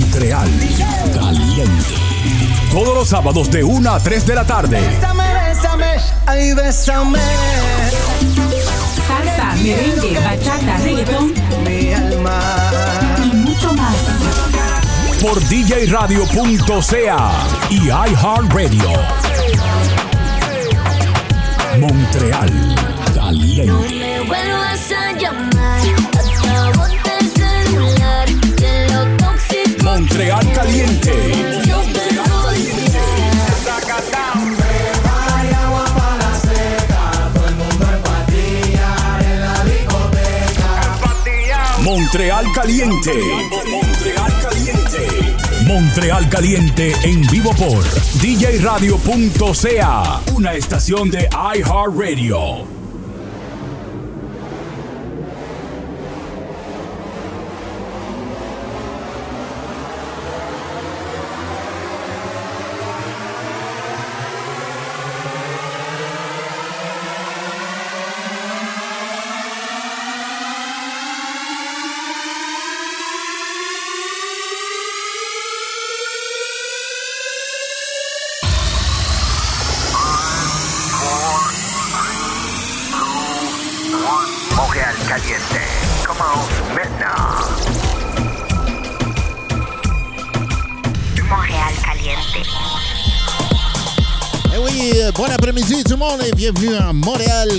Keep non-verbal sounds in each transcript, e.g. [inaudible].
Montreal. Caliente. Todos los sábados de 1 a 3 de la tarde. Bésame, bésame, ay, bésame. Salsa, merengue, bachata, reggaetón Mi alma. y mucho más. Por djradio.ca y iHeartRadio. Montreal. Caliente. Montreal Caliente. Montreal Caliente. Montreal Caliente. Montreal Caliente en vivo por djradio.ca. Una estación de iHeartRadio.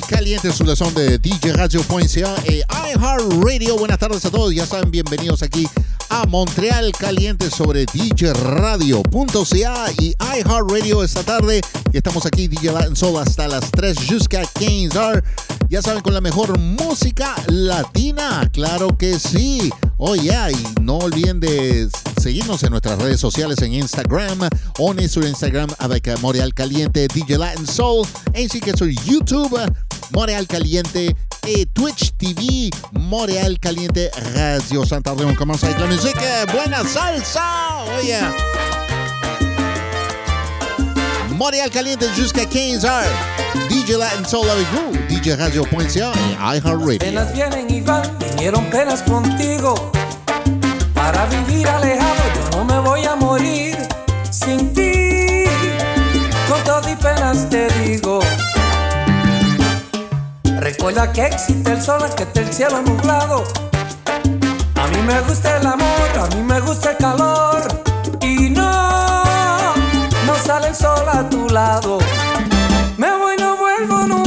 Caliente le son de DJRadio.ca et iHeartRadio. Buenas tardes a todos, ya saben, bienvenidos aquí a Montreal Caliente sobre DJRadio.ca y iHeartRadio esta tarde. Y estamos aquí, DJ Soul, hasta las 3 jusqu'à 15 horas. Ya saben, con la mejor música latina, claro que sí. Oh yeah, y no olviden de seguirnos en nuestras redes sociales en Instagram. On sur Instagram avec Montréal Caliente, DJ Latin Soul, ainsi que sur YouTube, Montréal Caliente et Twitch TV, Montréal Caliente Radio Santander. On commence avec la musique. Buena salsa! Oh yeah! Montréal Caliente jusqu'à 15h. DJ Latin Soul avec vous, DJRadio.ca et iHeartRadio. Penas vienen y van, vinieron penas contigo. Para vivir alejado, yo no me voy a morir sin ti. Con todo y penas te digo. Recuerda que existe el sol, que está el cielo nublado. A mí me gusta el amor, a mí me gusta el calor. Y no, no sale el sol a tu lado. Me voy, no vuelvo nunca.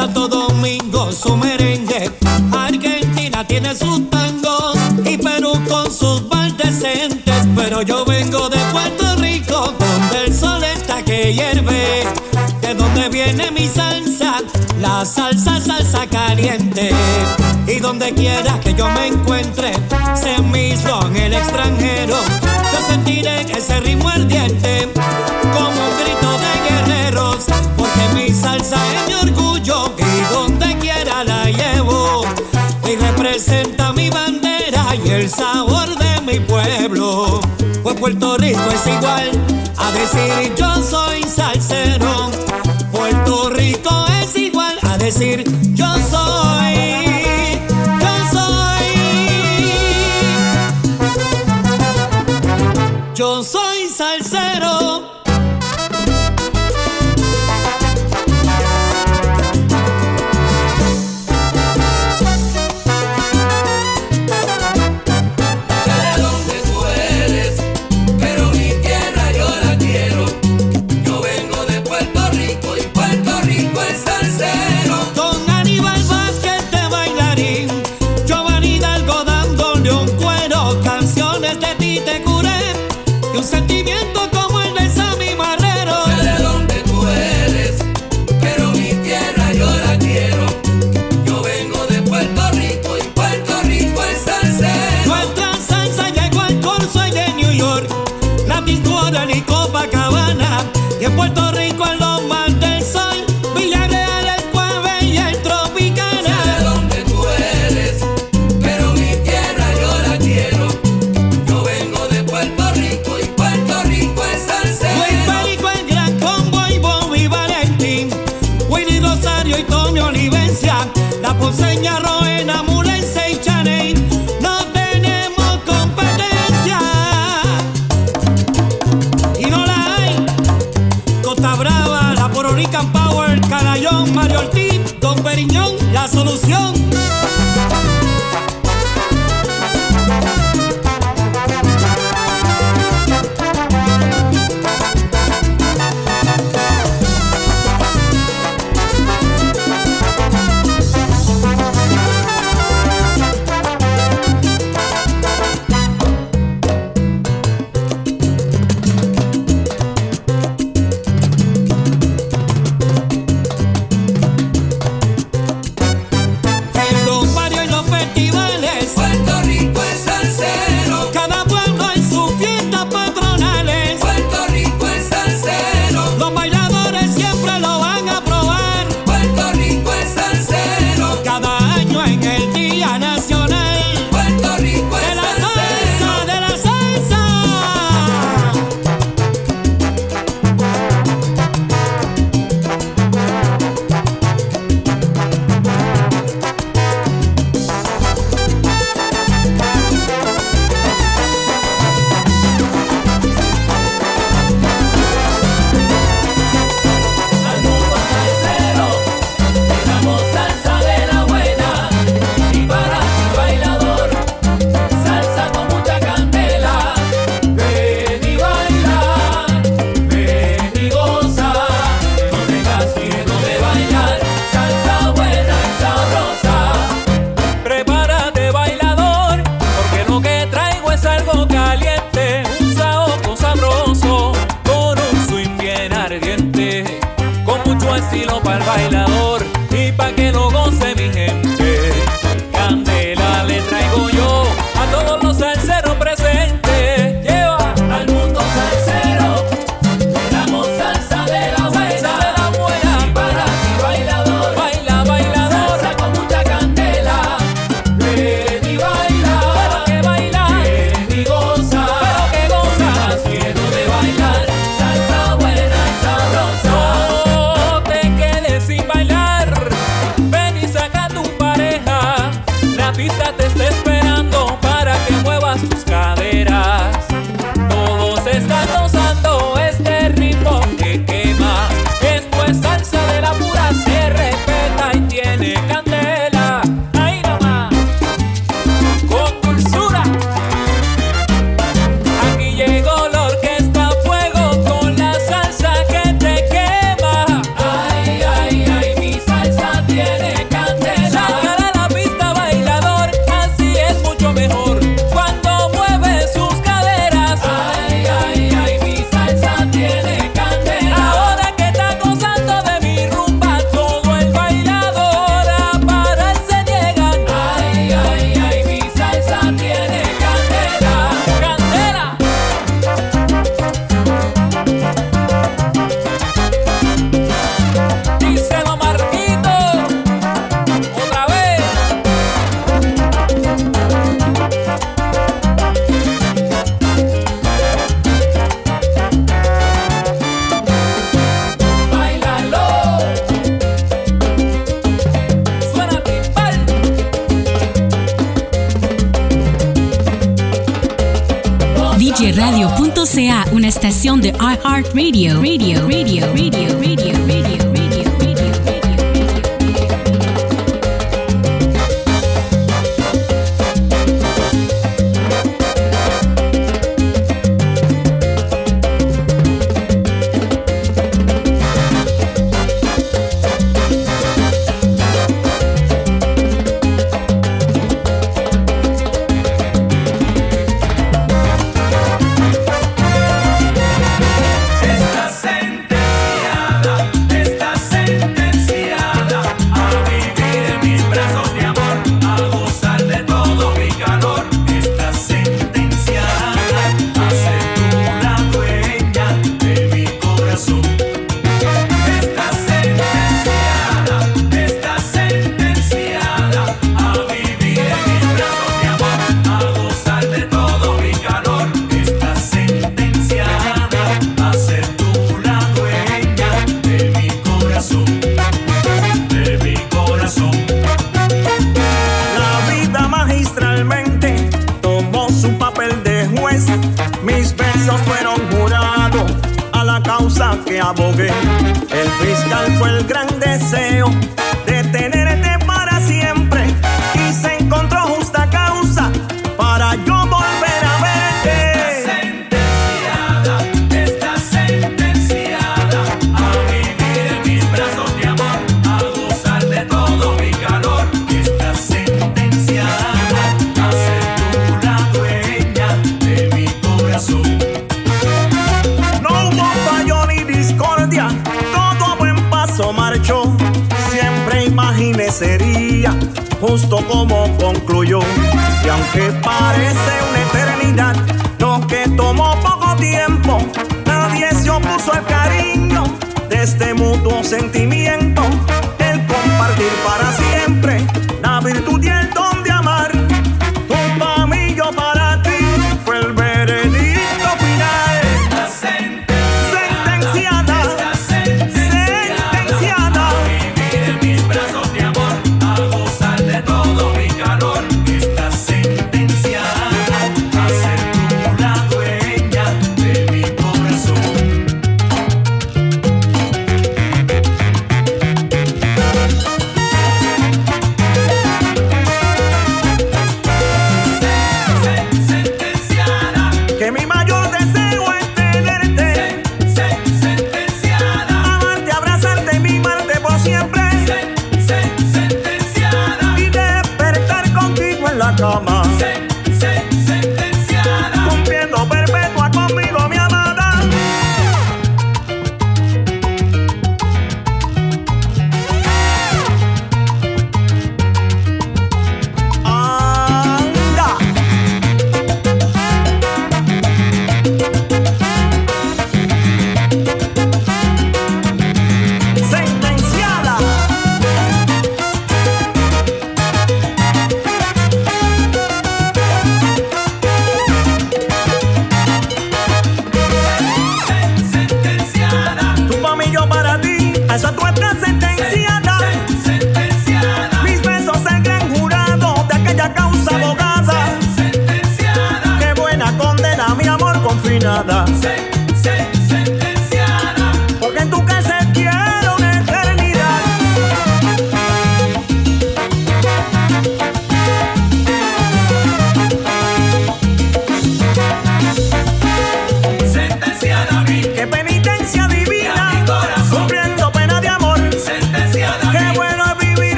Santo Domingo su merengue, Argentina tiene sus tangos y Perú con sus bal decentes. Pero yo vengo de Puerto Rico, donde el sol está que hierve, de donde viene mi salsa, la salsa, salsa caliente. Y donde quiera que yo me encuentre decir yo soy salsero. Puerto Rico es igual a decir yo soy Habana ni Copacabana y en Puerto radio,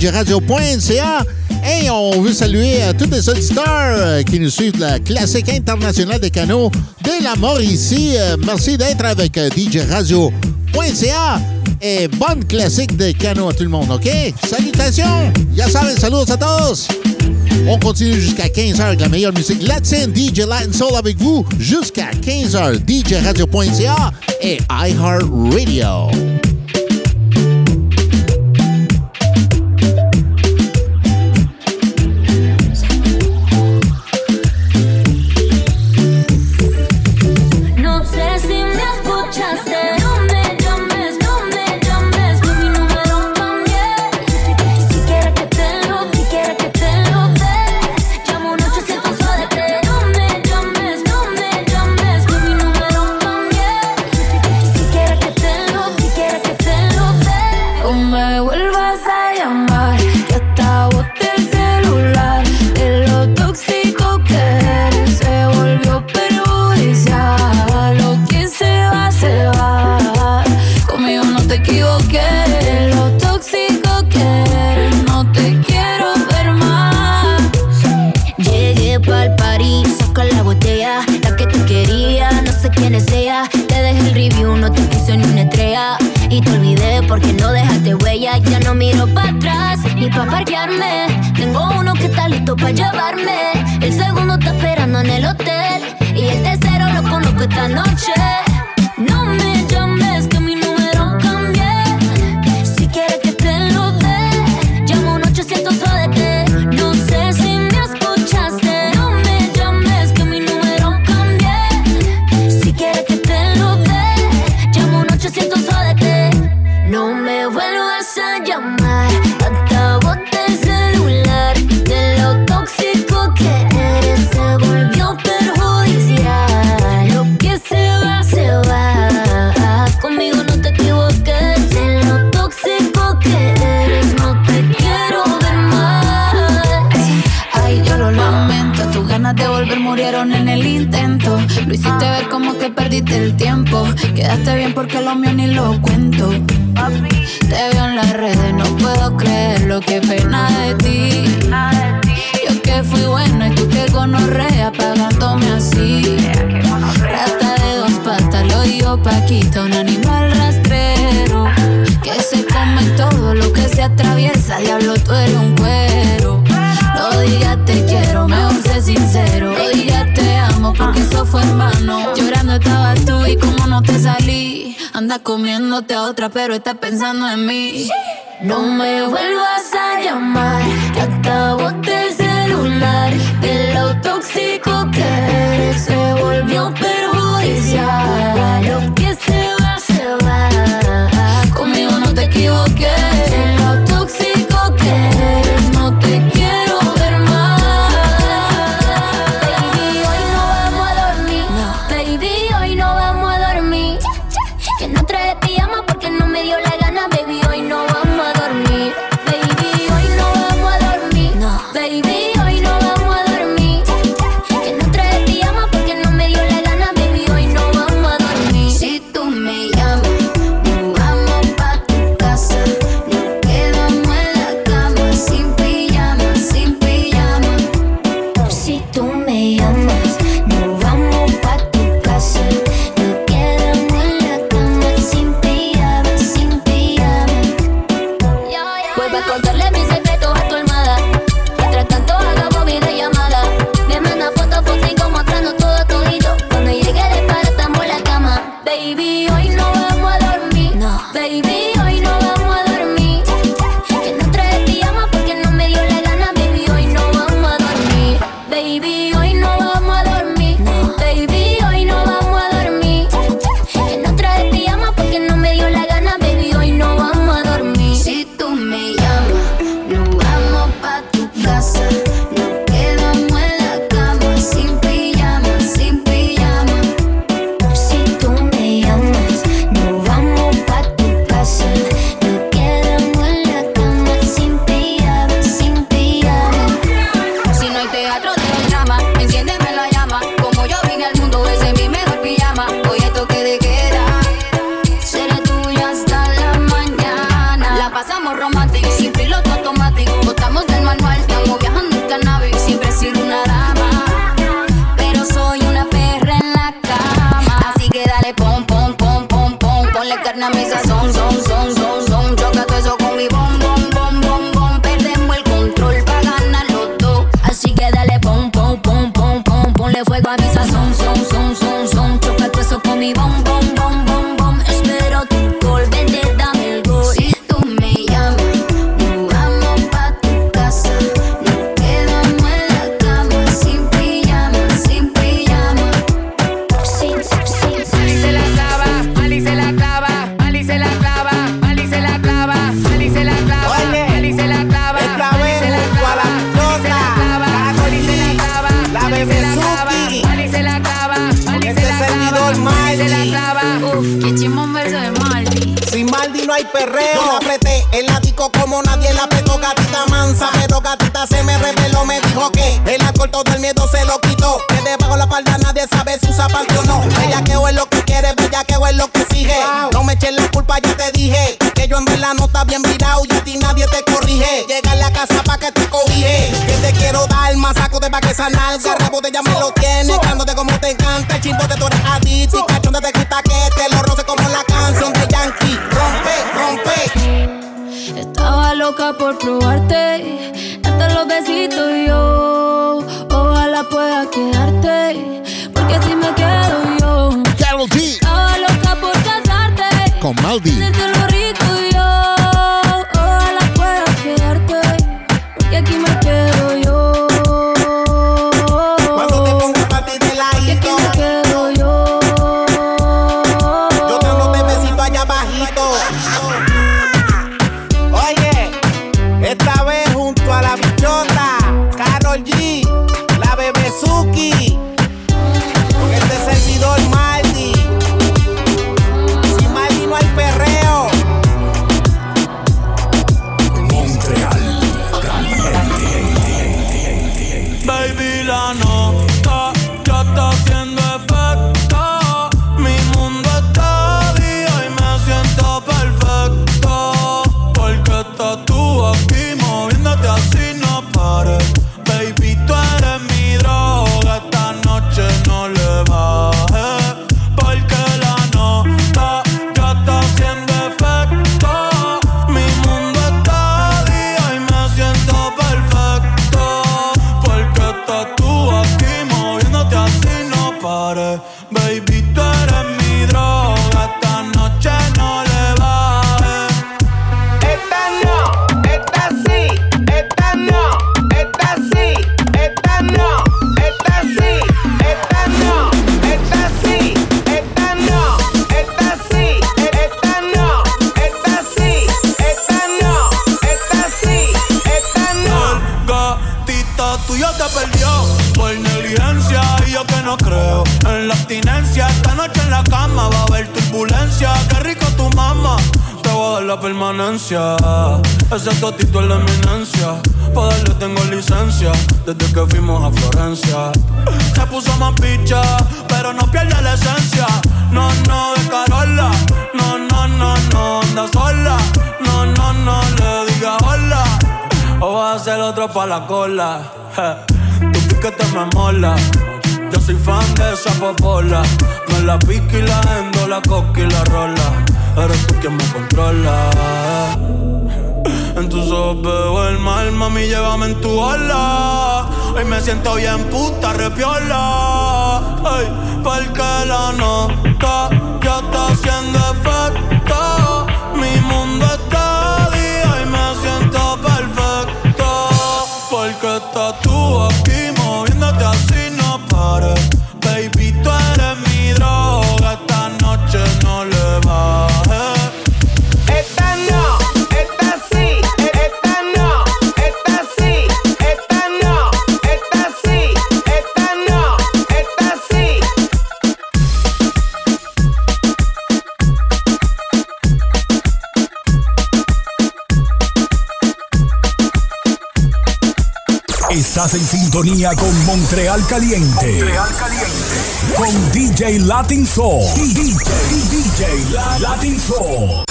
www.radiopédigradio.ca. Et on veut saluer à tous les auditeurs euh, qui nous suivent la classique internationale des canaux de la mort ici. Euh, merci d'être avec djradio.ca et bonne classique des canaux à tout le monde, OK? Salutations! Ya saben, saludos a todos! On continue jusqu'à 15h avec la meilleure musique latine, DJ Latin Soul avec vous jusqu'à 15h, djradio.ca et iHeartRadio. trong mà el tiempo. Quedaste bien porque lo mío ni lo cuento. Te veo en las redes, no puedo creer lo que pena de ti. Yo que fui bueno y tú que gonorrea apagándome así. Rata de dos patas, lo digo Paquita, un animal rastrero. Que se come todo lo que se atraviesa, diablo tú eres un cuero. No digas te quiero, me sé sincero, no digas te porque eso fue en vano. Llorando estabas tú y como no te salí. Anda comiéndote a otra, pero estás pensando en mí. No me vuelvas a llamar, que acabo de este celular. De lo tóxico que se volvió perjudicial. Lo que se va, se va. Conmigo no te equivoques. perreo. Yo la apreté el ático como nadie la apretó, gatita mansa. Pero gatita se me reveló, me dijo que el alcohol todo el miedo se lo quitó. Que debajo la palda nadie sabe si usa parte o no. Bellaqueo es lo que quiere, bellaqueo es lo que sigue. No me eches la culpa, ya te dije. Que yo en verdad no está bien virado y a ti nadie te corrige. Llega a la casa pa' que te corrige. Que te quiero dar más saco de pa' que esa nalga. Rebote ya me lo tiene, cándote como te encanta. El chimbote tú eres adicto y cachonde te quita que te lo por probarte. Pa' la cola. Tu piquete me mola. Yo soy fan de esa popola. Me la pica y la endo, la coca y la rola. Eres tú quien me controla. En tus ojos veo el mal, mami, llévame en tu ola. Hoy me siento bien puta, repiola. Ay, porque la nota ya está haciendo efecto. Porque estás tú Montreal Caliente. Montreal Caliente. Con DJ Latin Soul. DJ, DJ La- Latin Soul.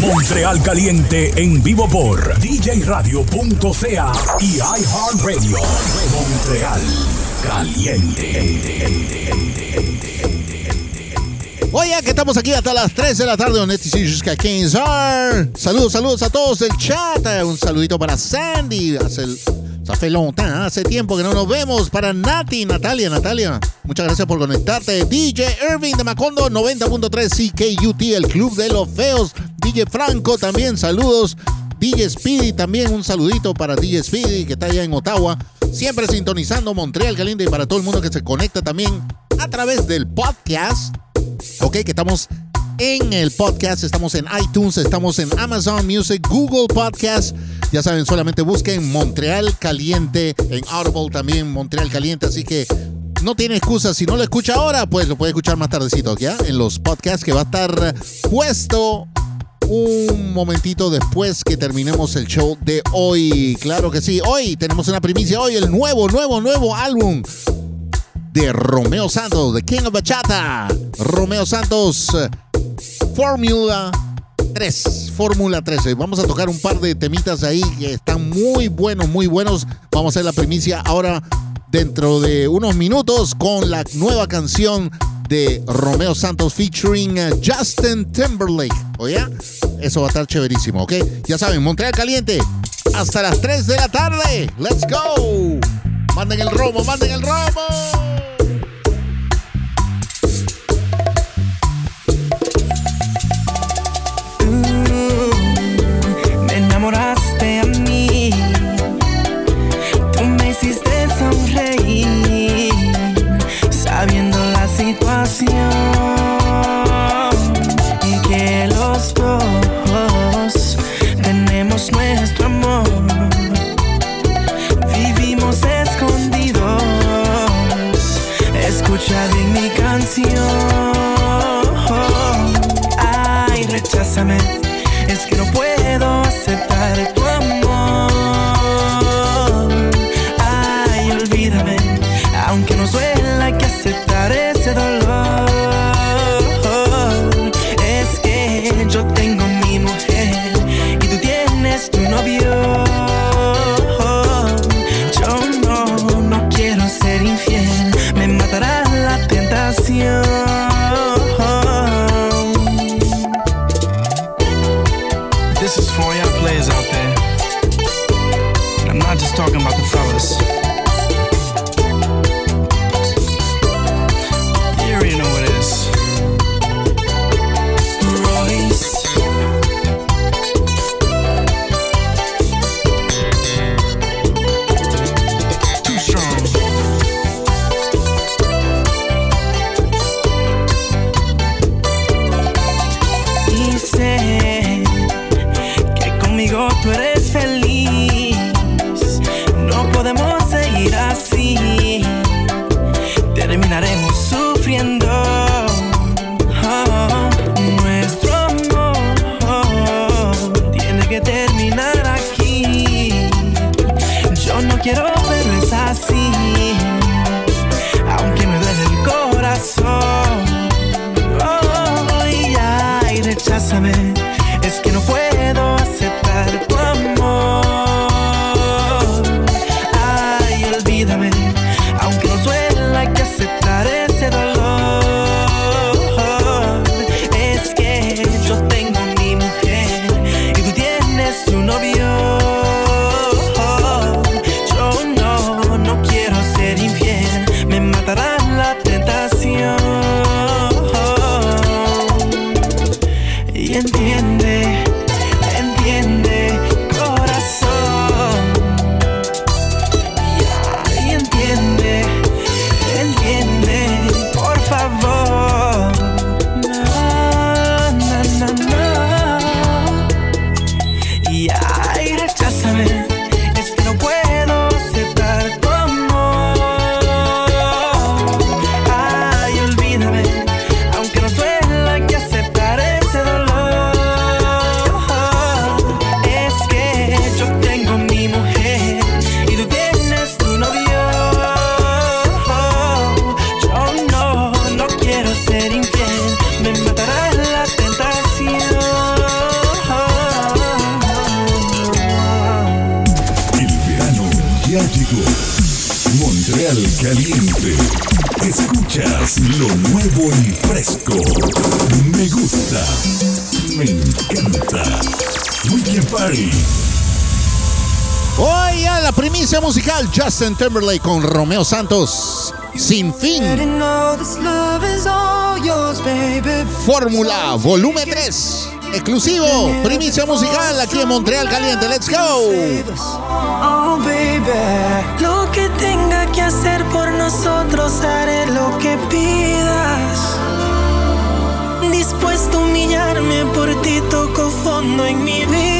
Montreal Caliente en vivo por djradio.ca y iHeartRadio. Montreal Caliente. Oye, que estamos aquí hasta las 3 de la tarde en NTC jusqu'à 15 horas. Saludos, saludos a todos del chat. Un saludito para Sandy. Hace, el- ça longtemps, hace tiempo que no nos vemos. Para Nati, Natalia, Natalia. Muchas gracias por conectarte. DJ Irving de Macondo, 90.3 CKUT, el Club de los Feos. DJ Franco también, saludos. DJ Speedy también, un saludito para DJ Speedy que está allá en Ottawa. Siempre sintonizando Montreal Caliente y para todo el mundo que se conecta también a través del podcast. Ok, que estamos en el podcast, estamos en iTunes, estamos en Amazon Music, Google Podcast. Ya saben, solamente busquen Montreal Caliente, en Audible también Montreal Caliente, así que no tiene excusa. Si no lo escucha ahora, pues lo puede escuchar más tardecito, ¿ya? En los podcasts que va a estar puesto un momentito después que terminemos el show de hoy. Claro que sí, hoy tenemos una primicia, hoy el nuevo, nuevo, nuevo álbum de Romeo Santos, The King of Bachata. Romeo Santos, Fórmula 3, Fórmula 13. Vamos a tocar un par de temitas ahí que están muy buenos, muy buenos. Vamos a hacer la primicia ahora dentro de unos minutos con la nueva canción de Romeo Santos featuring eh, Justin Timberlake. Oye, eso va a estar chéverísimo, ¿ok? Ya saben, Montreal Caliente, hasta las 3 de la tarde. ¡Let's go! Manden el romo, manden el romo. Justin Timberlake con Romeo Santos. Sin fin. Fórmula Volumen 3. Exclusivo. Primicia musical aquí en Montreal Caliente. Let's go. Oh, baby. Lo que tenga que hacer por nosotros, haré lo que pidas. Dispuesto a humillarme por ti, toco fondo en mi vida.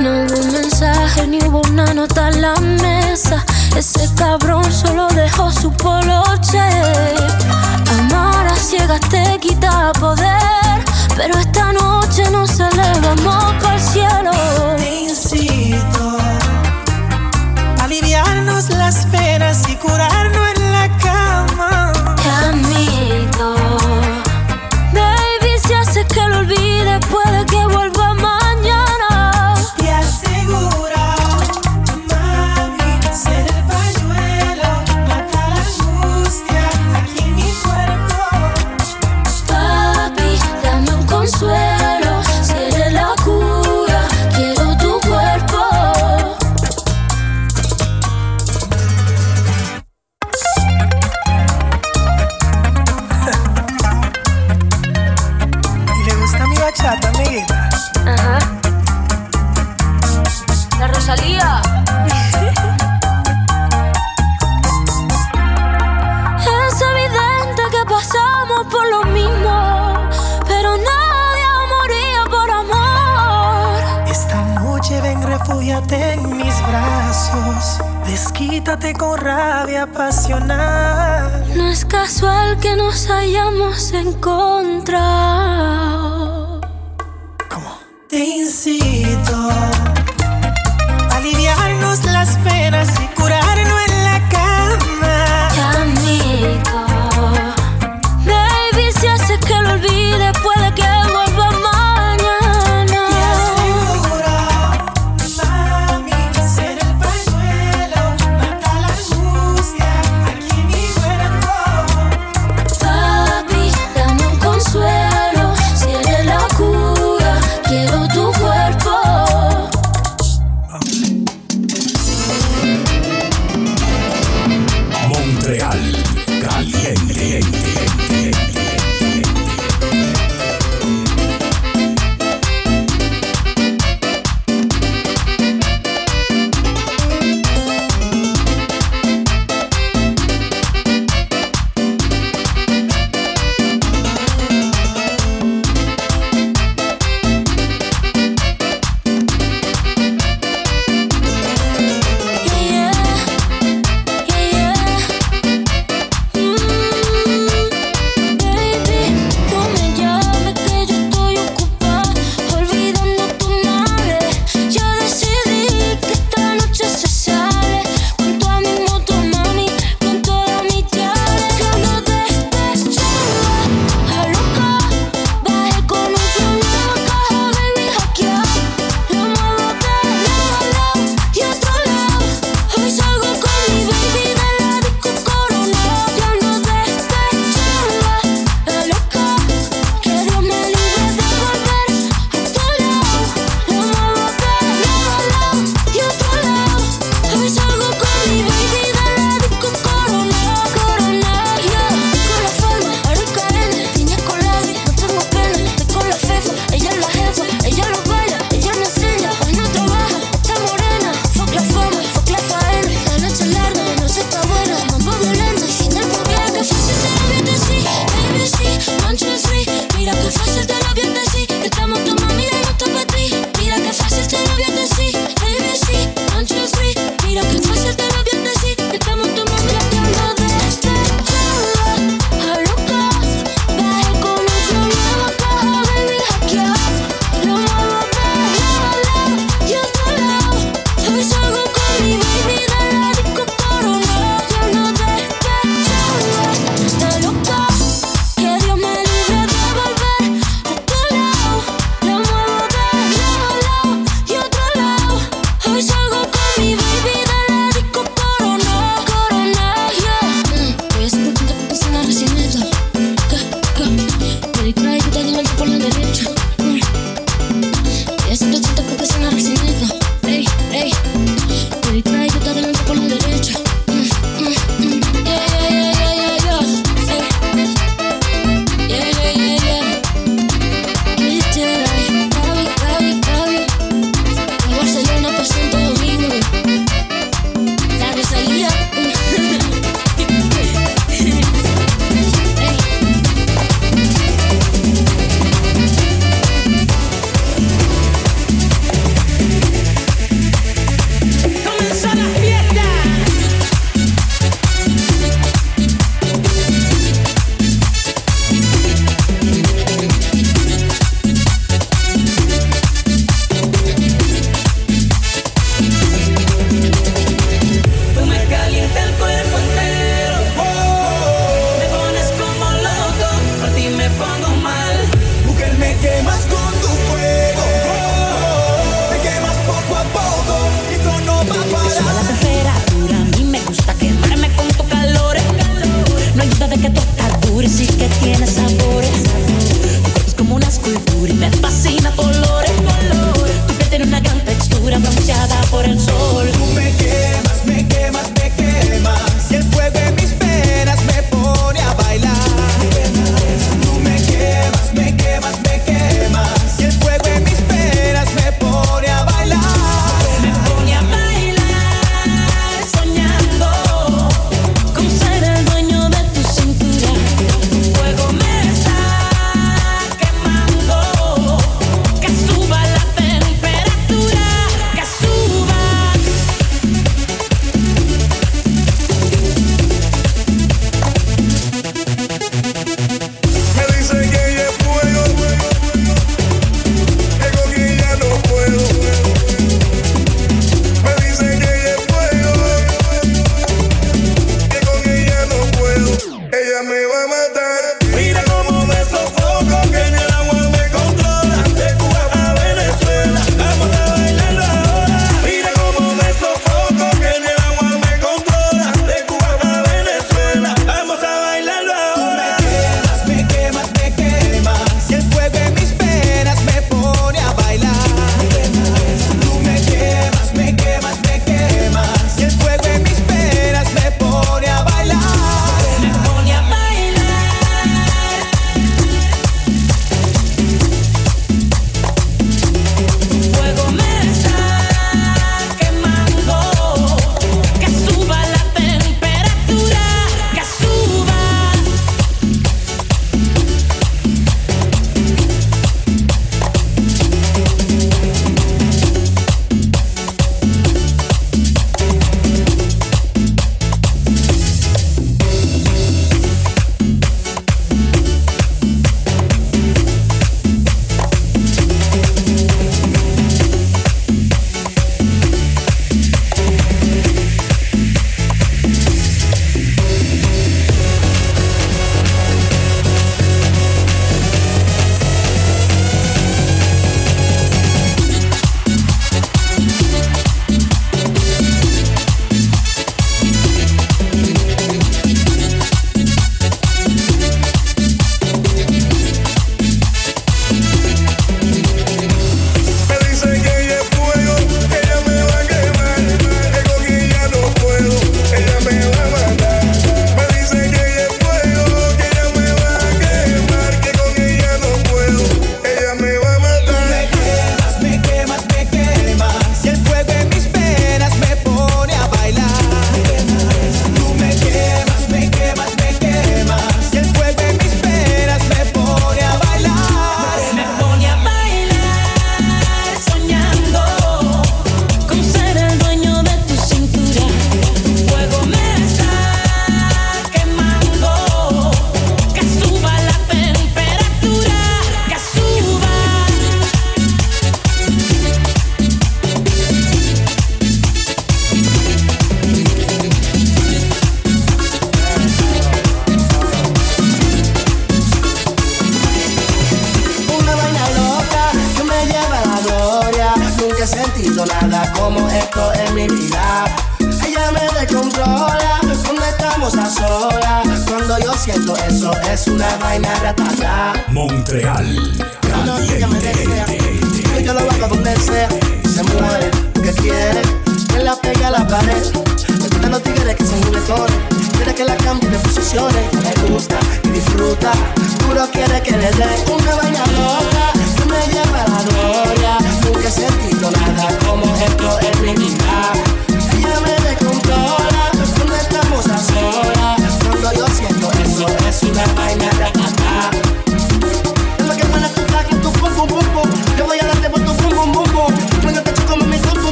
No hubo un mensaje ni hubo una nota en la mesa. Ese cabrón solo dejó su poloche. Amar a ciegas te quita poder. Pero esta noche nos elevamos para el cielo. Te incito a aliviarnos las penas y curarnos.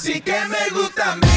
así que me gusta.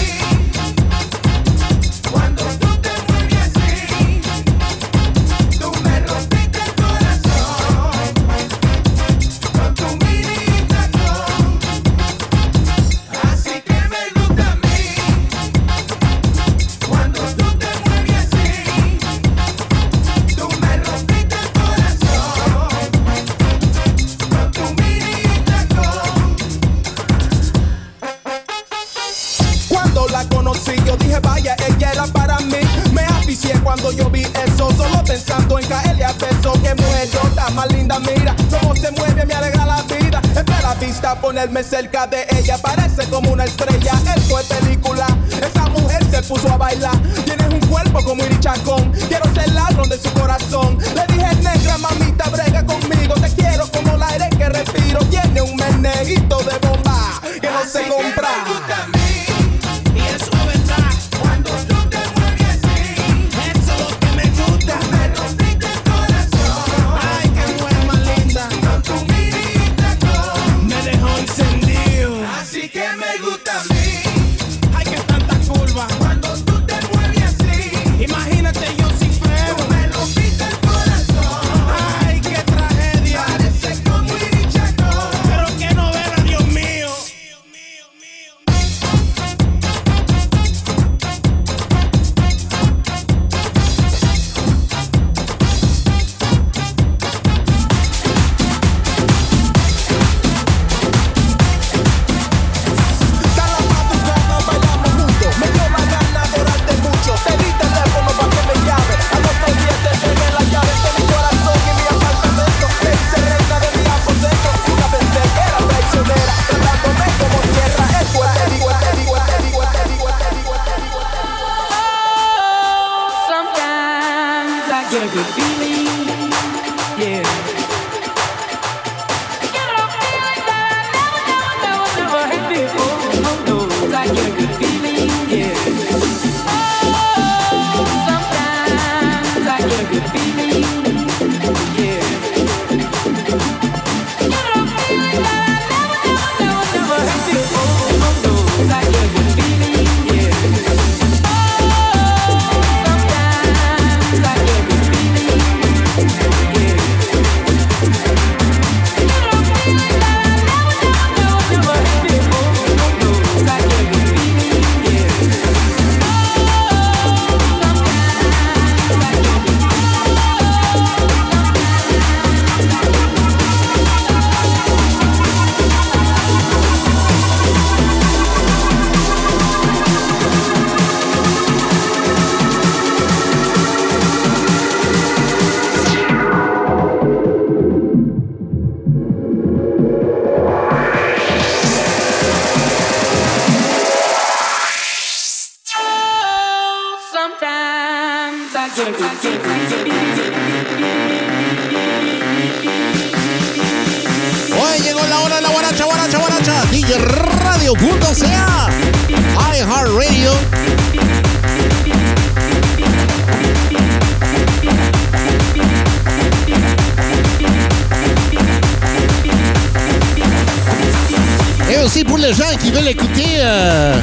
aussi pour les gens qui veulent écouter euh,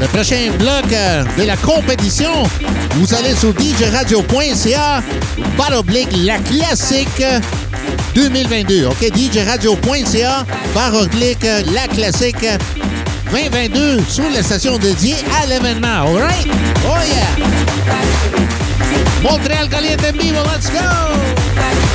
le prochain bloc euh, de la compétition. Vous allez sur djradio.ca, barre oblique, la classique euh, 2022. OK, djradio.ca, barre oblique, la classique 2022 sur la station dédiée à l'événement. All? Oh yeah! Montréal Caliente en vivo, let's go!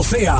Trofea.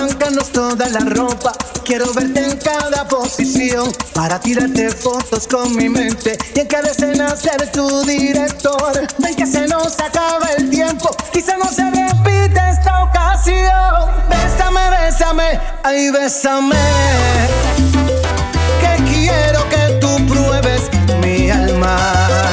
Arrancarnos toda la ropa. Quiero verte en cada posición para tirarte fotos con mi mente y en cada escena ser tu director. Ven que se nos acaba el tiempo, quizá no se repite esta ocasión. Bésame, bésame, ay, bésame. Que quiero que tú pruebes mi alma.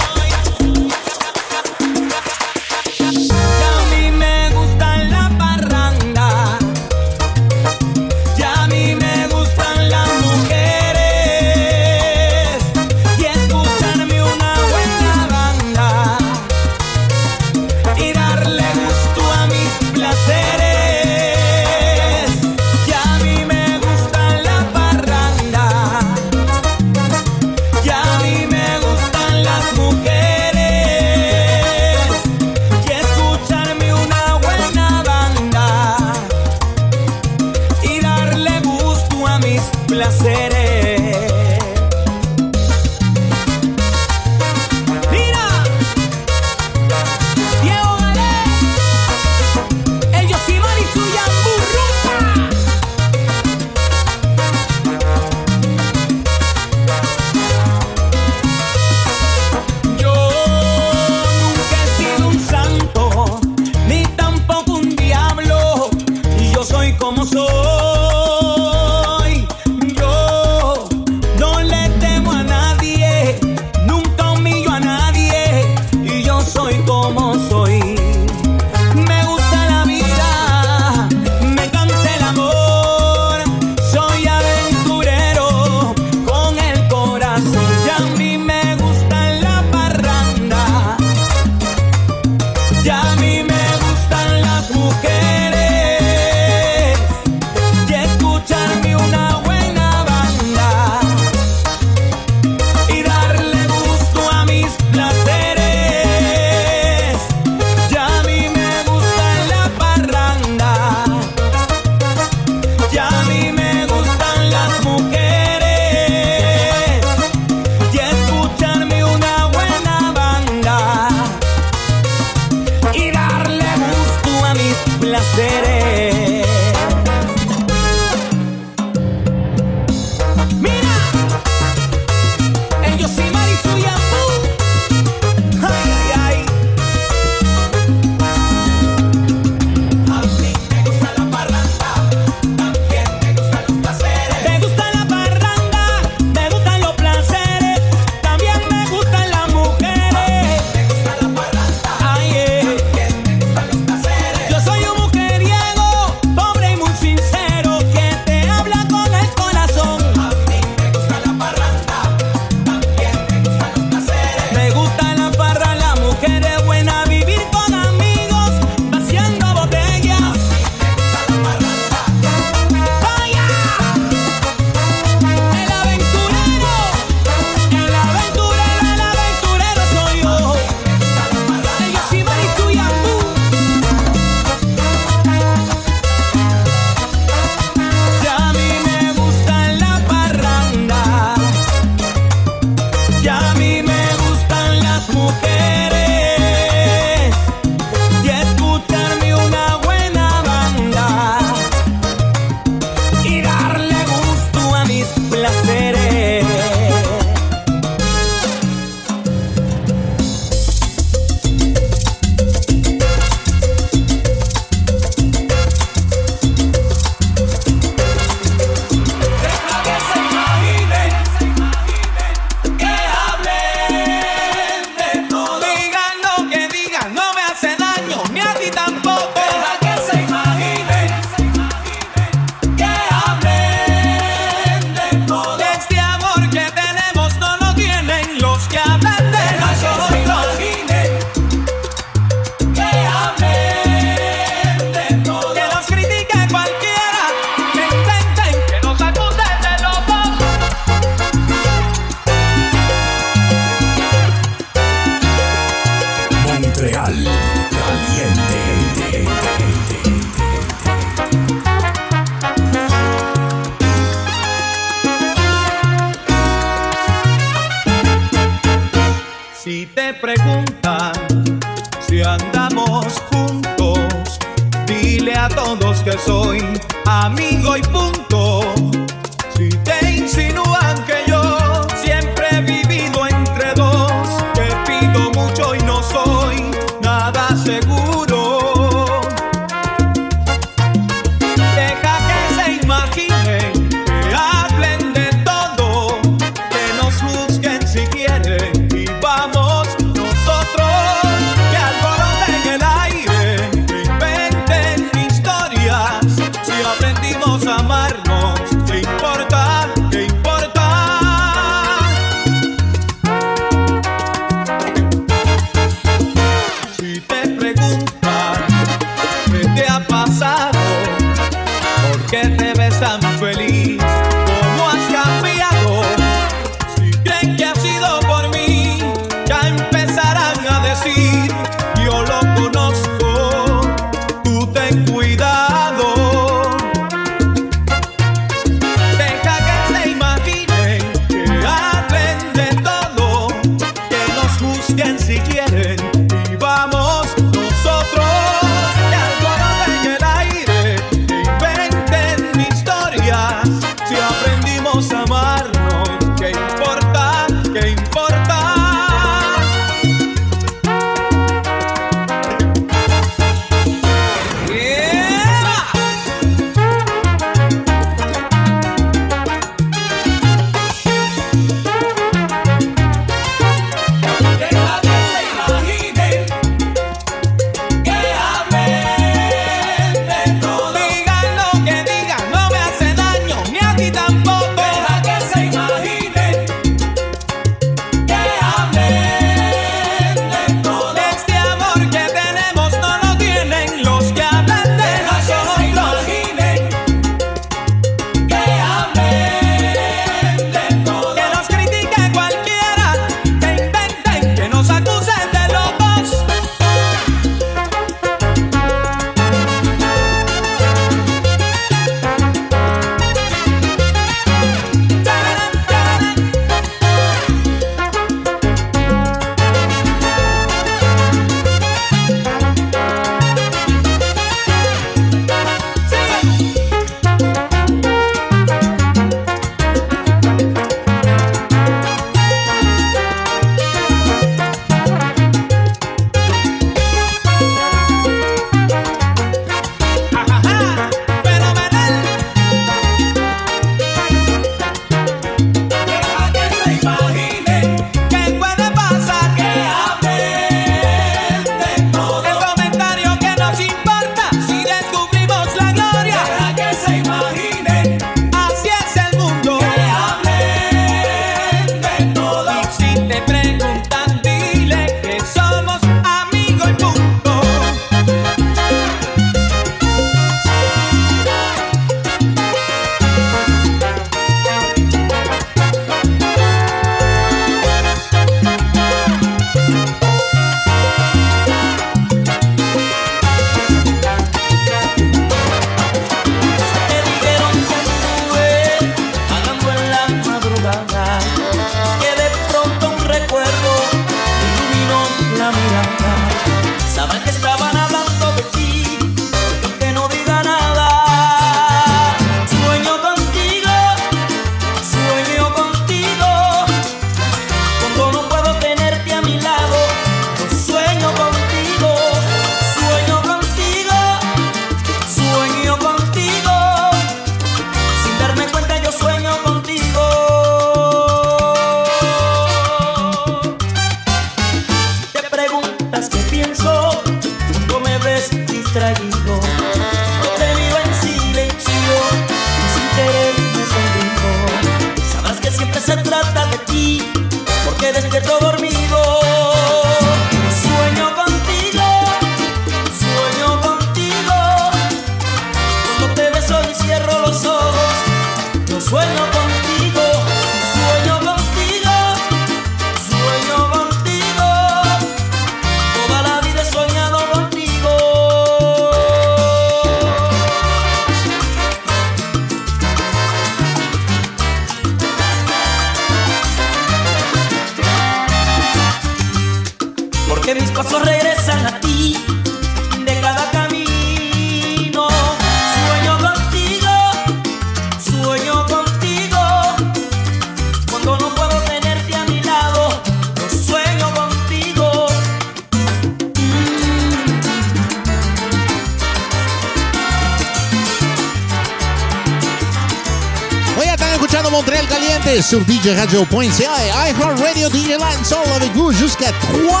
de Radio.ca et iHeartRadio DJ Land Soul avec vous jusqu'à 3.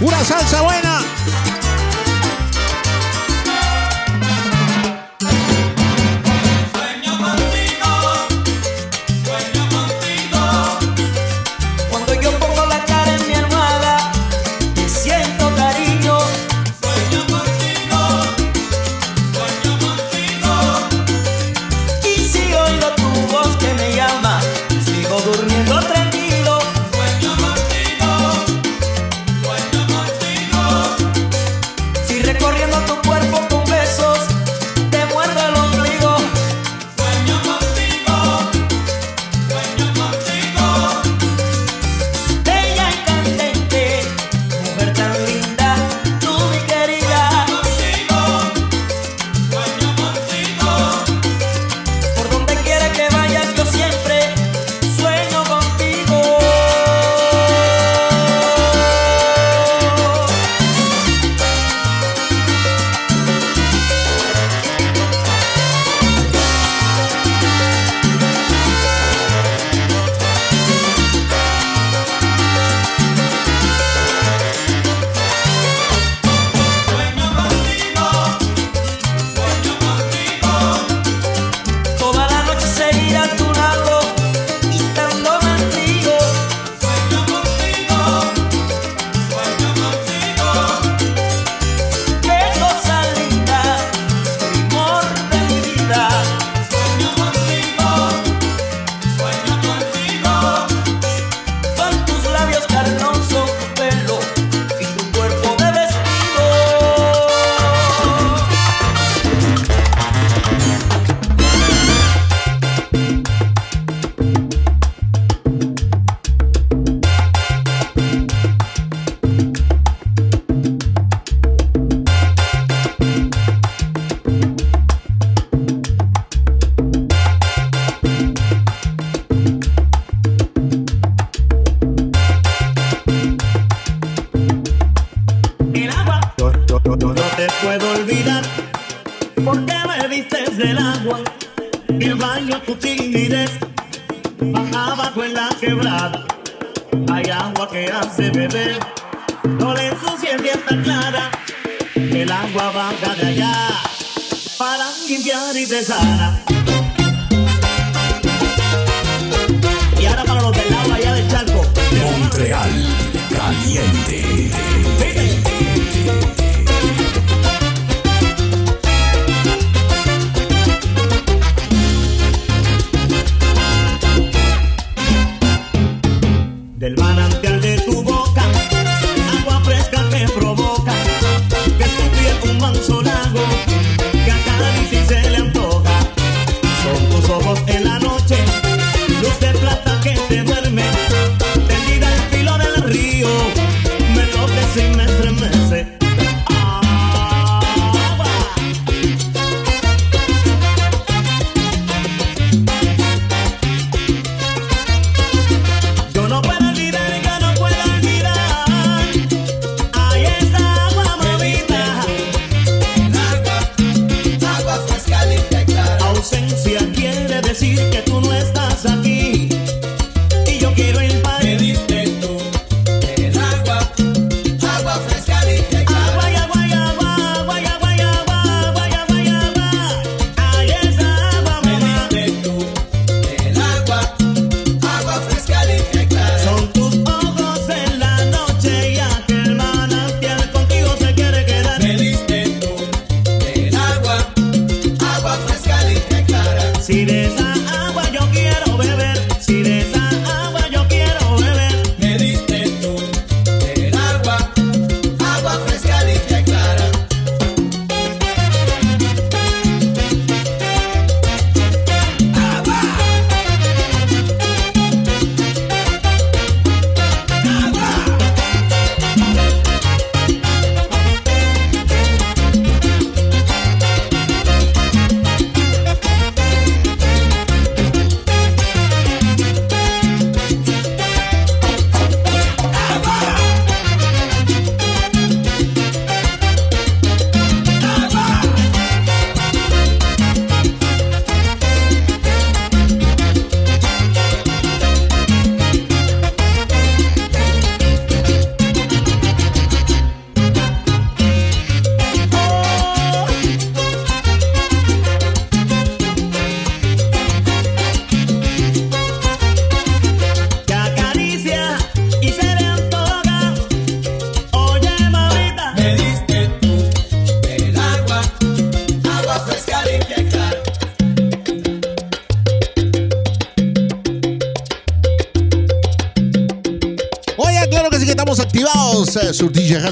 Où la salsa buena!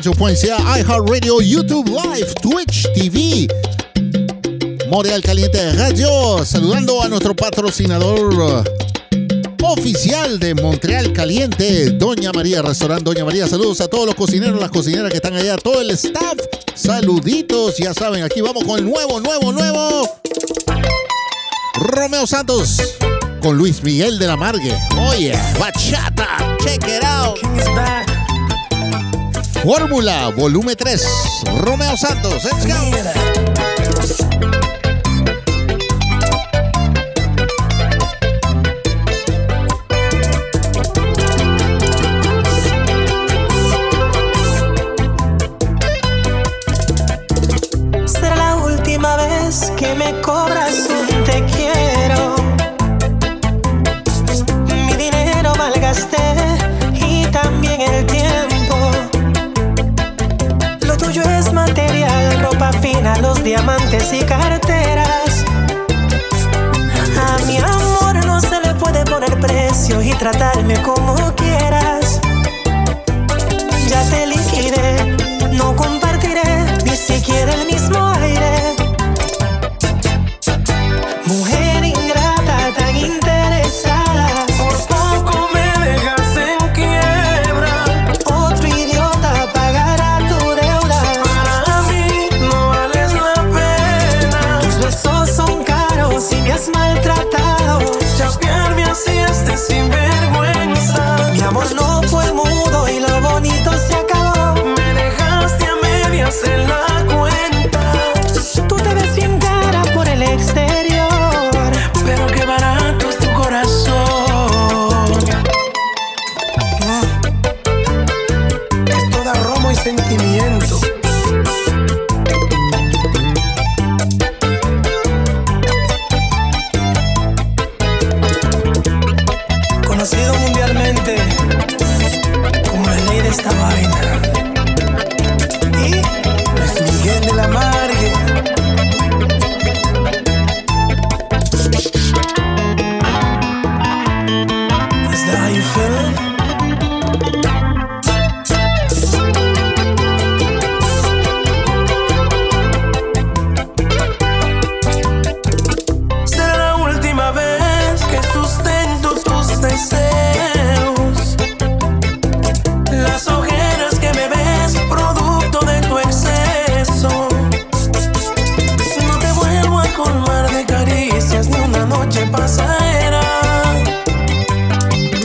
su frecuencia iHeartRadio, YouTube Live, Twitch TV, Montreal Caliente Radio. Saludando a nuestro patrocinador oficial de Montreal Caliente, Doña María, restaurante Doña María. Saludos a todos los cocineros, las cocineras que están allá, todo el staff. Saluditos, ya saben, aquí vamos con el nuevo, nuevo, nuevo. Romeo Santos con Luis Miguel de la Margue. Oye, bachata, check it out. Fórmula, volumen 3. Romeo Santos, let's go.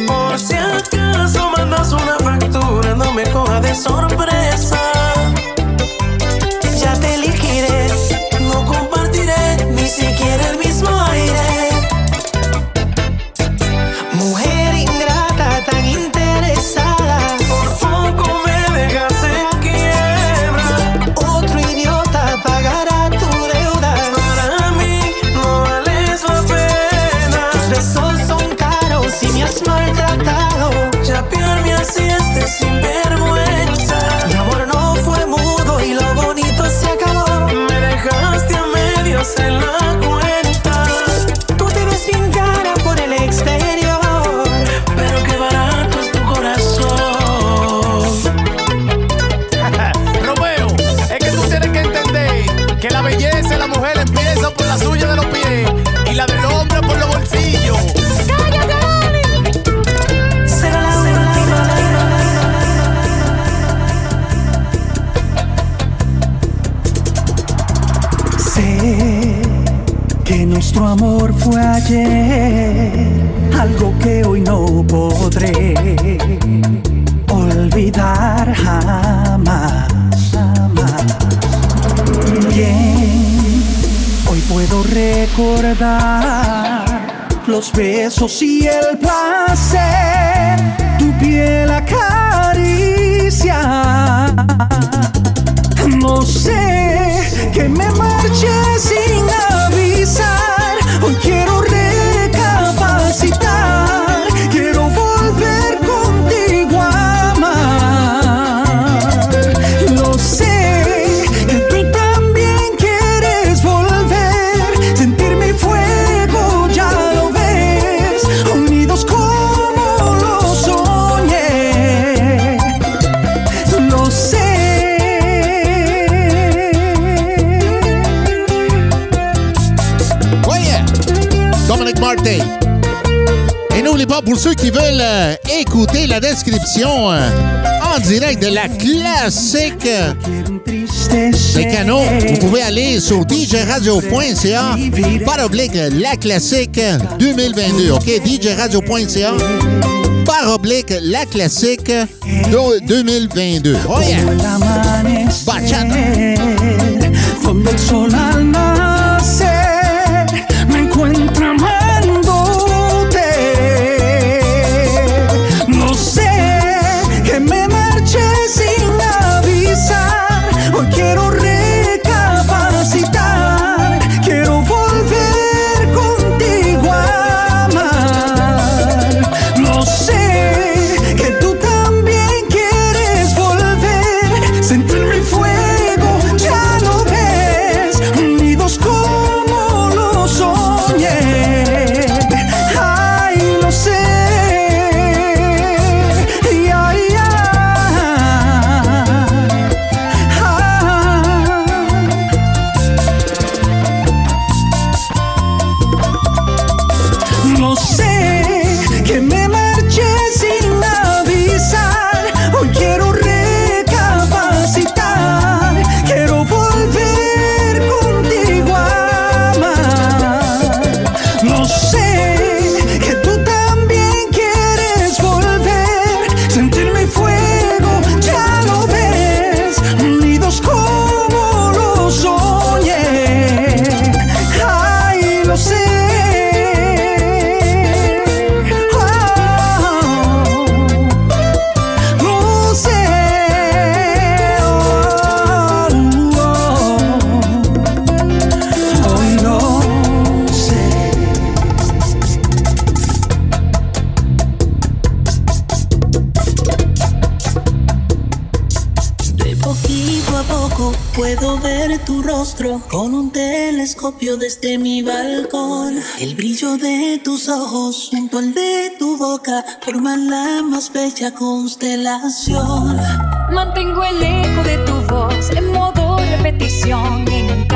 Por si acaso mandas una factura, no me coja de sorpresa. en la cuenta. fue ayer, algo que hoy no podré olvidar jamás. jamás. Bien, hoy puedo recordar los besos y el placer, tu piel acaricia pour ceux qui veulent euh, écouter la description euh, en direct de la classique euh, Les canaux, vous pouvez aller sur djradio.ca par oblique la classique 2022. OK, djradio.ca par oblique la classique 2022. Oh yeah! Bachata! telescopio desde mi balcón. El brillo de tus ojos junto al de tu boca forman la más bella constelación. Mantengo el eco de tu voz en modo repetición. En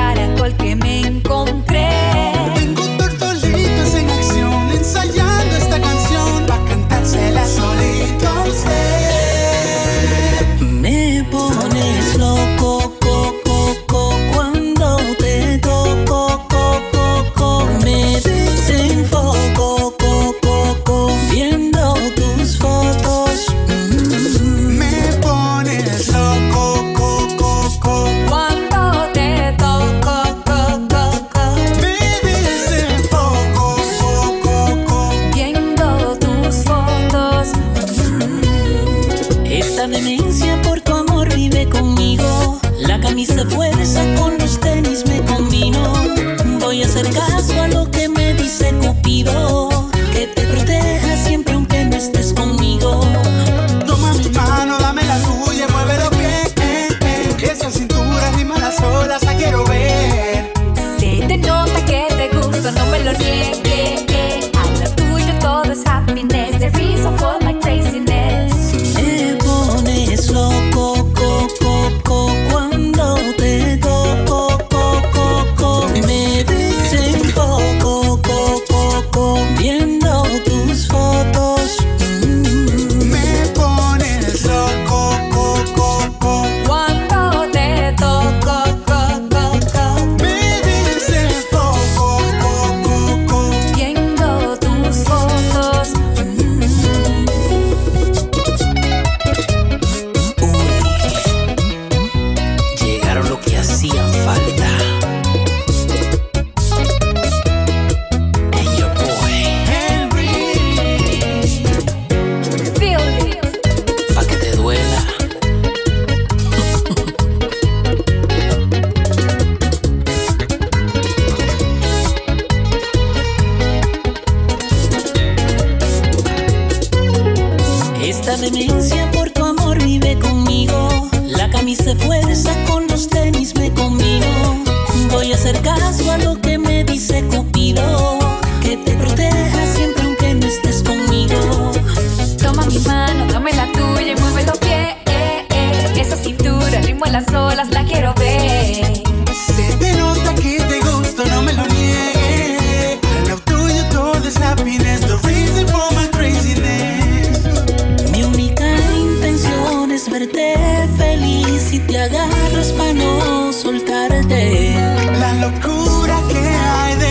si te agarras para no soltarte. La locura que hay de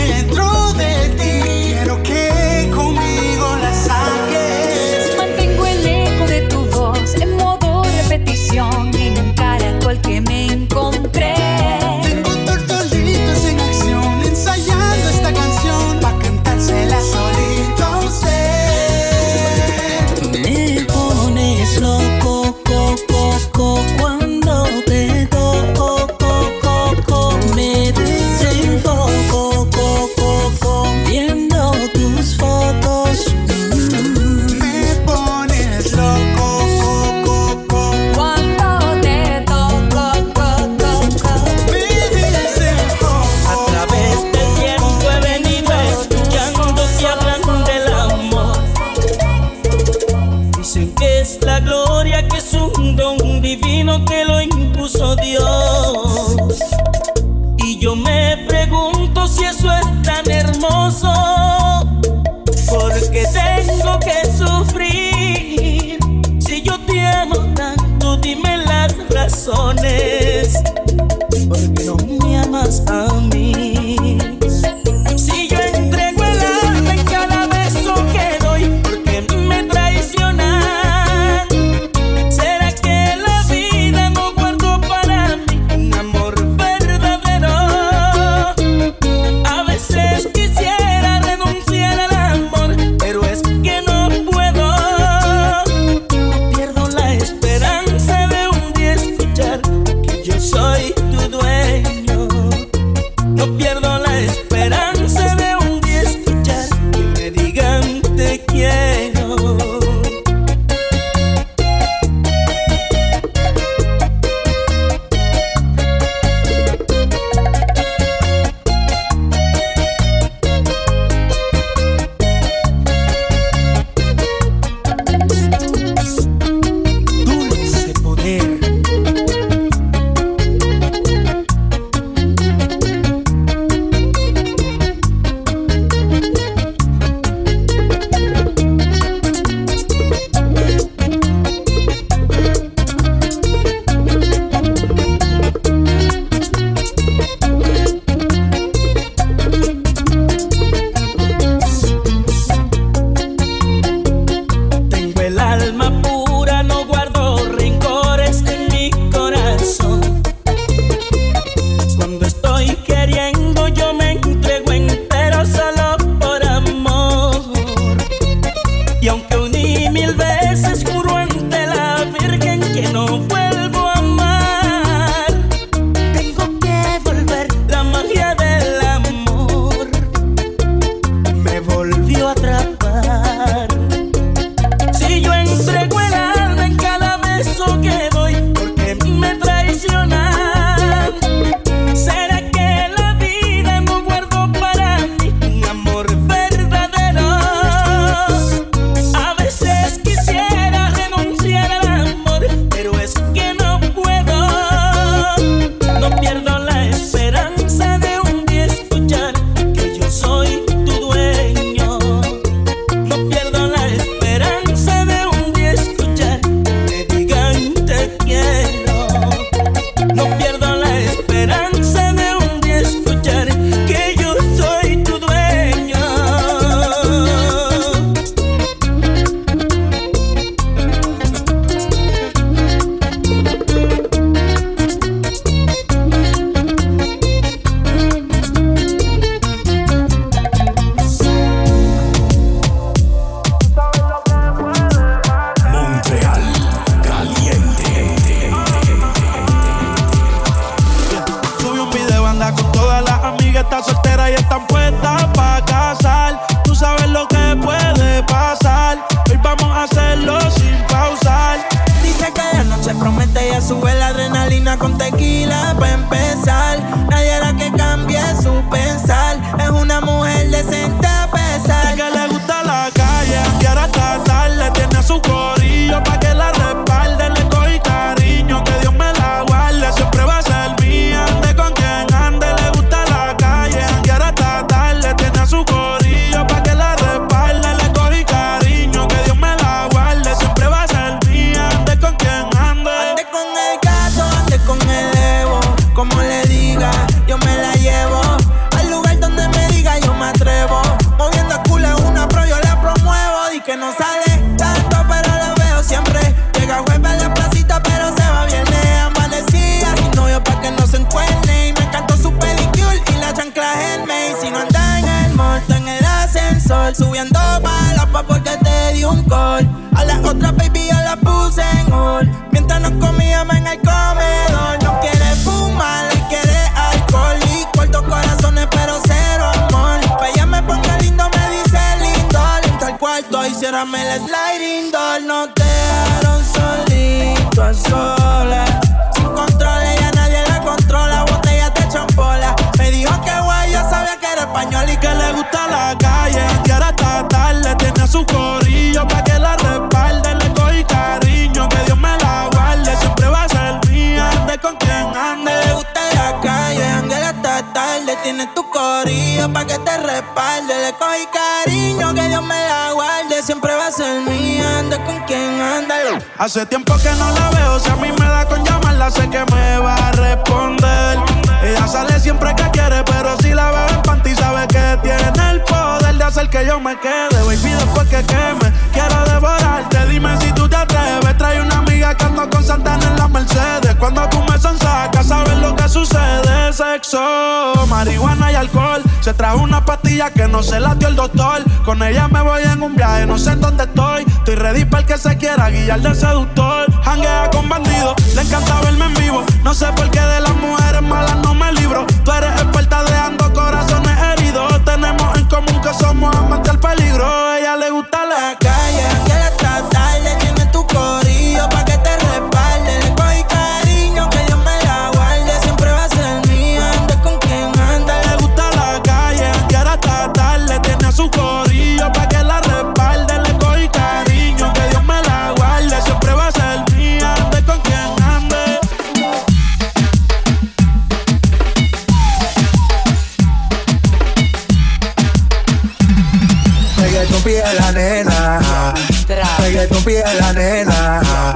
pide la nena.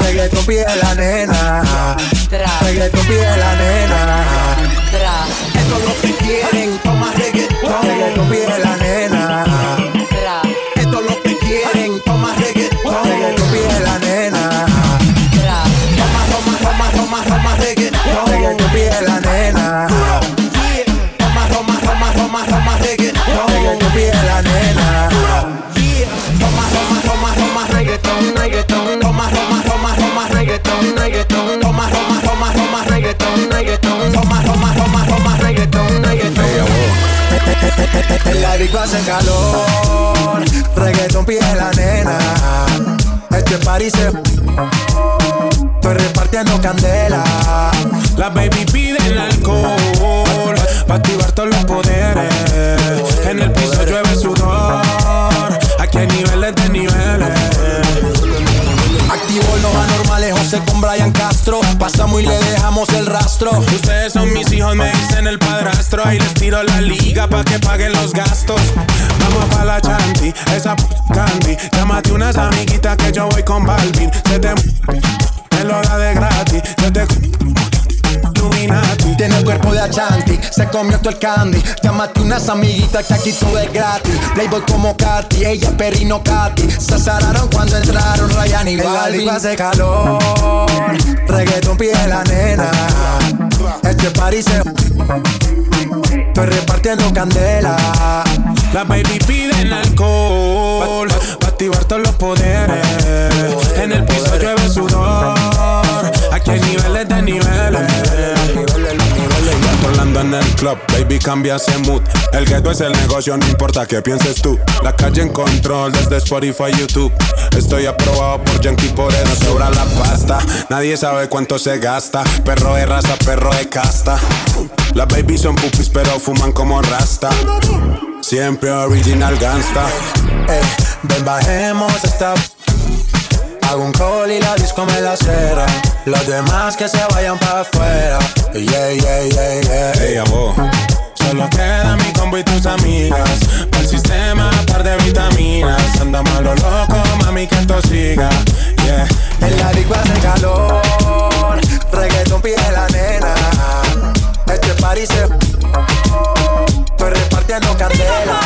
Reggaeton pide la nena. Reggaeton pide la nena. En la disco hace calor, reggaeton pide la nena. Este party se Estoy repartiendo candela. La baby pide el alcohol para activar todos los poderes. En el piso llueve sudor. Aquí hay niveles de con Brian Castro. Pasamos y le dejamos el rastro. Ustedes son mis hijos, me dicen el padrastro. Ahí les tiro la liga pa' que paguen los gastos. Vamos pa' la chanti, esa p candy. Llámate unas amiguitas que yo voy con Balvin. Se te me lo da de gratis. Se te Illuminati. Tiene el cuerpo de Achanti, se comió todo el candy. Llámate unas amiguitas que aquí todo es gratis. Playboy como Katy, ella es Perino Katy. Se azararon cuando entraron Ryan y Balvin. hace calor, reggaeton pide la nena. Este party se Estoy repartiendo candela. La baby pide el alcohol para activar todos los poderes. En el piso llueve sudor. Aquí hay niveles de niveles. Controlando en el club, baby cambia ese mood. El ghetto es el negocio, no importa qué pienses tú. La calle en control desde Spotify, YouTube. Estoy aprobado por Yankee, por eso sobra la pasta. Nadie sabe cuánto se gasta. Perro de raza, perro de casta. Las babies son pupis, pero fuman como rasta. Siempre original gangsta. Eh, ven bajemos esta Hago un call y la disco me la cera Los demás que se vayan para afuera Yeah, yeah, yeah, yeah Ey, amor. Solo queda mi combo y tus amigas. Para el sistema, par de vitaminas. Anda malo loco, mami, que esto siga. Yeah. En la disco hace calor Reggaeton pide la nena Este party se Estoy repartiendo candela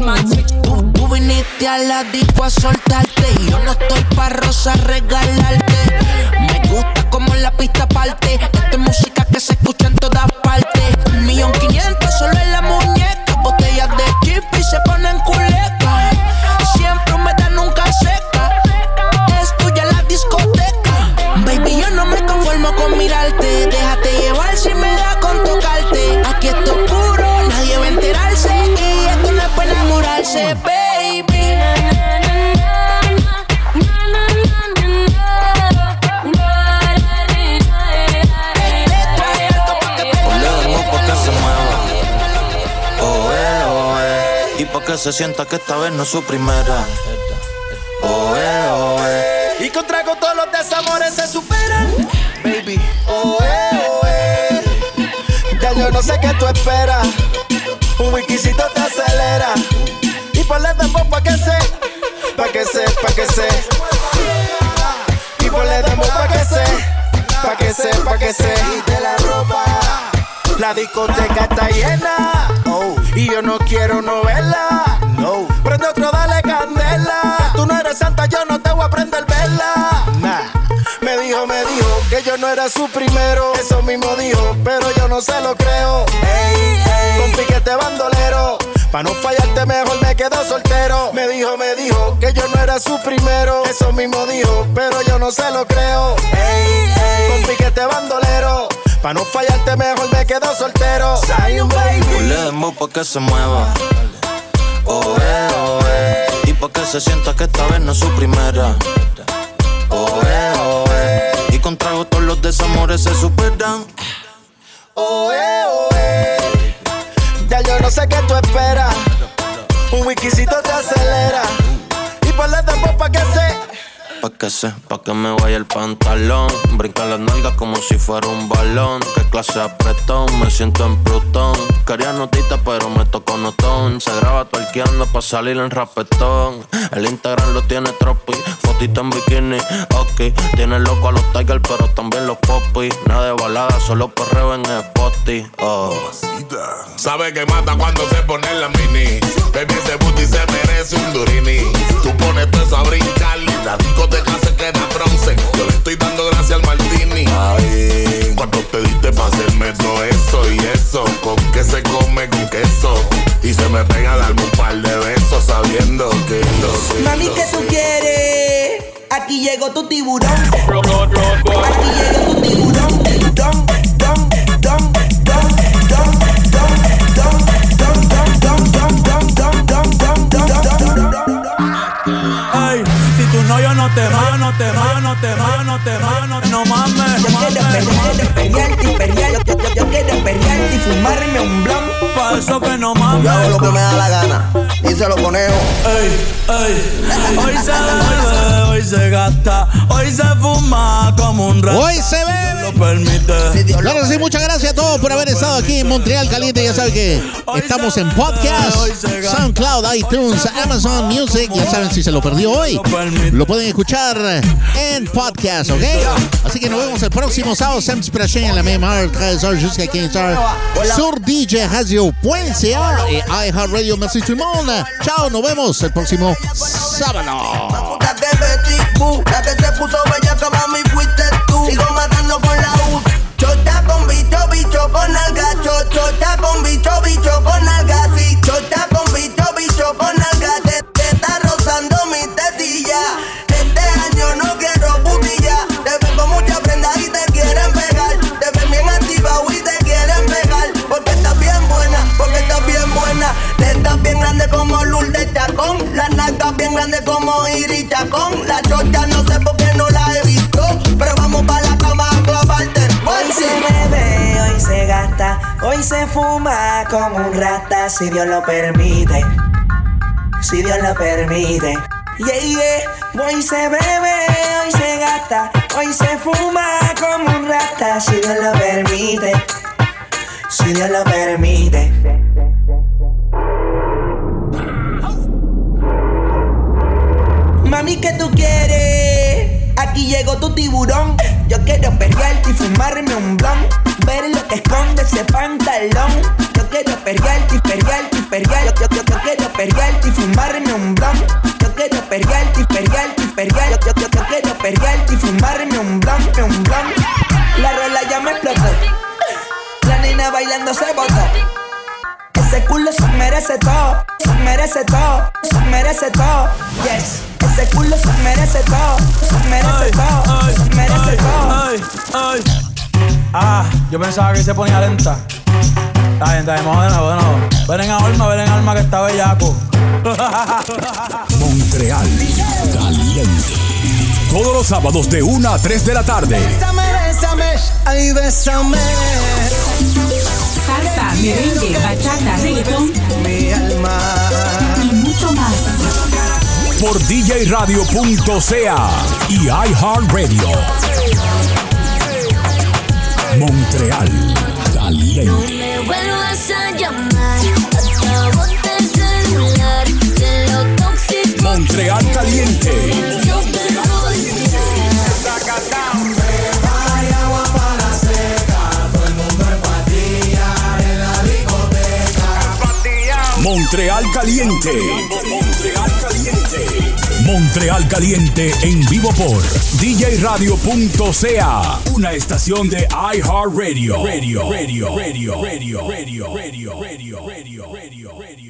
man switch. Tú viniste a la disco a soltarte yo no estoy pa' rosa regalarte. Me gusta como la pista parte. Esta es se sienta que esta vez no es su primera. Oh, eh. Y con trago todos los desamores se superan. Baby, oh, eh. Ya yo no sé qué tú esperas. Un wikisito te acelera. Y ponle dembow pa' que se, pa' que se, pa' que se. Y ponle dembow pa' que se, pa' que se, pa' que se. Quite la ropa. La discoteca está llena. Oh. Y yo no quiero novela. Dale candela. Tú no eres santa, yo no te voy a prender vela. Nah. Me dijo, me dijo que yo no era su primero. Eso mismo dijo, pero yo no se lo creo. Ey, ey. Con piquete bandolero. Pa' no fallarte mejor me quedo soltero. Me dijo, me dijo que yo no era su primero. Eso mismo dijo, pero yo no se lo creo. Ey, ey. Con piquete bandolero. Pa' no fallarte mejor me quedo soltero. Soy un baby. Dembow pa' que se mueva. Oh, eh, oh, pa' que se sienta que esta vez no es su primera. Oh, eh, oh, eh. Y con trago todos los desamores se superan. Oh, eh, oh, eh. Ya yo no sé qué tú esperas. Un wikisito te acelera. Y ponle dembow pa' que se. Pa' que se, pa' que me vaya el pantalón. Brinca las nalgas como si fuera un balón. Qué clase apretón, me siento en Plutón. Quería notita, pero me tocó notón. Se graba tuerqueando pa' salir en rapetón. El Instagram lo tiene tropi, fotito en bikini. Ok, tiene loco a los Tigers, pero también los popis. Nada de balada, solo perreo en Spotify. Oh. Sabe que mata cuando se pone la mini. Baby, ese booty se merece un durini. Tú pones todo a brincar la discoteca se queda bronce. Yo le estoy dando gracias al martini. Ay, cuando te diste pa' hacerme todo eso y eso. Con que se come con queso. Y se me pega a darme un par de besos sabiendo que lo sé. Mami, ¿qué tú quieres? Aquí llegó tu tiburón. Aquí llegó tu tiburón. Don, don, don, te mano, te mano, te mano, te mano, no mames. No mames, no mames. Yo quiero perrearte y fumarme un blunt. Pa' eso que no mames. Yo hago lo que me da la gana. Díselo, conejo. Ey, ey. Hoy se bebe, hoy se gasta, hoy se fuma como un rato. Hoy se bebe. Lo permite. Claro que sí, muchas gracias a todos por haber estado aquí en Montreal Caliente. Ya saben que estamos en podcast, SoundCloud, iTunes, Amazon Music. Ya saben, si se lo perdió hoy, lo pueden escuchar en podcast, ¿ok? Así que nos vemos el próximo sábado. Prochain à la heure, 13h jusqu'à 15h, sur DJ Radio CA et iHeartRadio. Merci tout le nos vemos el próximo sábado. Bicho, bicho con. Grande como Lourdes Chacón. La nalgas bien grande como Iris Chacón. La chocha no sé por qué no la he visto. Pero vamos para la cama a clavarte. Hoy se bebe, hoy se gasta, hoy se fuma como un rata, si Dios lo permite. Si Dios lo permite. Yeah, yeah. Hoy se bebe, hoy se gasta, hoy se fuma como un rata, si Dios lo permite. Si Dios lo permite. Mami, ¿qué tú quieres? Aquí llegó tu tiburón. Yo quiero perrearte y fumarme un blon. Ver lo que esconde ese pantalón. Yo quiero perrearte y perrearte y perrearte. Yo, yo, yo quiero perrearte y fumarme un blon. Yo quiero perrearte y perrearte y perrearte. Yo, yo, yo quiero perrearte y fumarme un blon, un blon. La rola ya me explotó. La nena bailando se botó. Ese culo se merece todo, se merece todo, se merece todo. Yes, ese culo se merece todo, se merece todo, se merece todo. Ay, ay. Ah, yo pensaba que se ponía lenta. Está bien, está bien, vamos de nuevo, de nuevo. Ven en alma, ven en alma que está bellaco. [laughs] Montreal Caliente. Todos los sábados de 1 a 3 de la tarde. Bésame, bésame, ay, bésame. Salsa, merengue, bachata, reggaetón Mi alma. y mucho más. Por djradio.ca y iHeartRadio. Montreal Caliente. Me vuelvas a llamar, acabo el celular, de lo tóxico. Montreal Caliente. Montreal Caliente. Montreal Caliente. Montreal Caliente en vivo por djradio.ca. Una estación de iHeartRadio. Radio, radio, radio, radio, radio, radio, radio, radio, radio.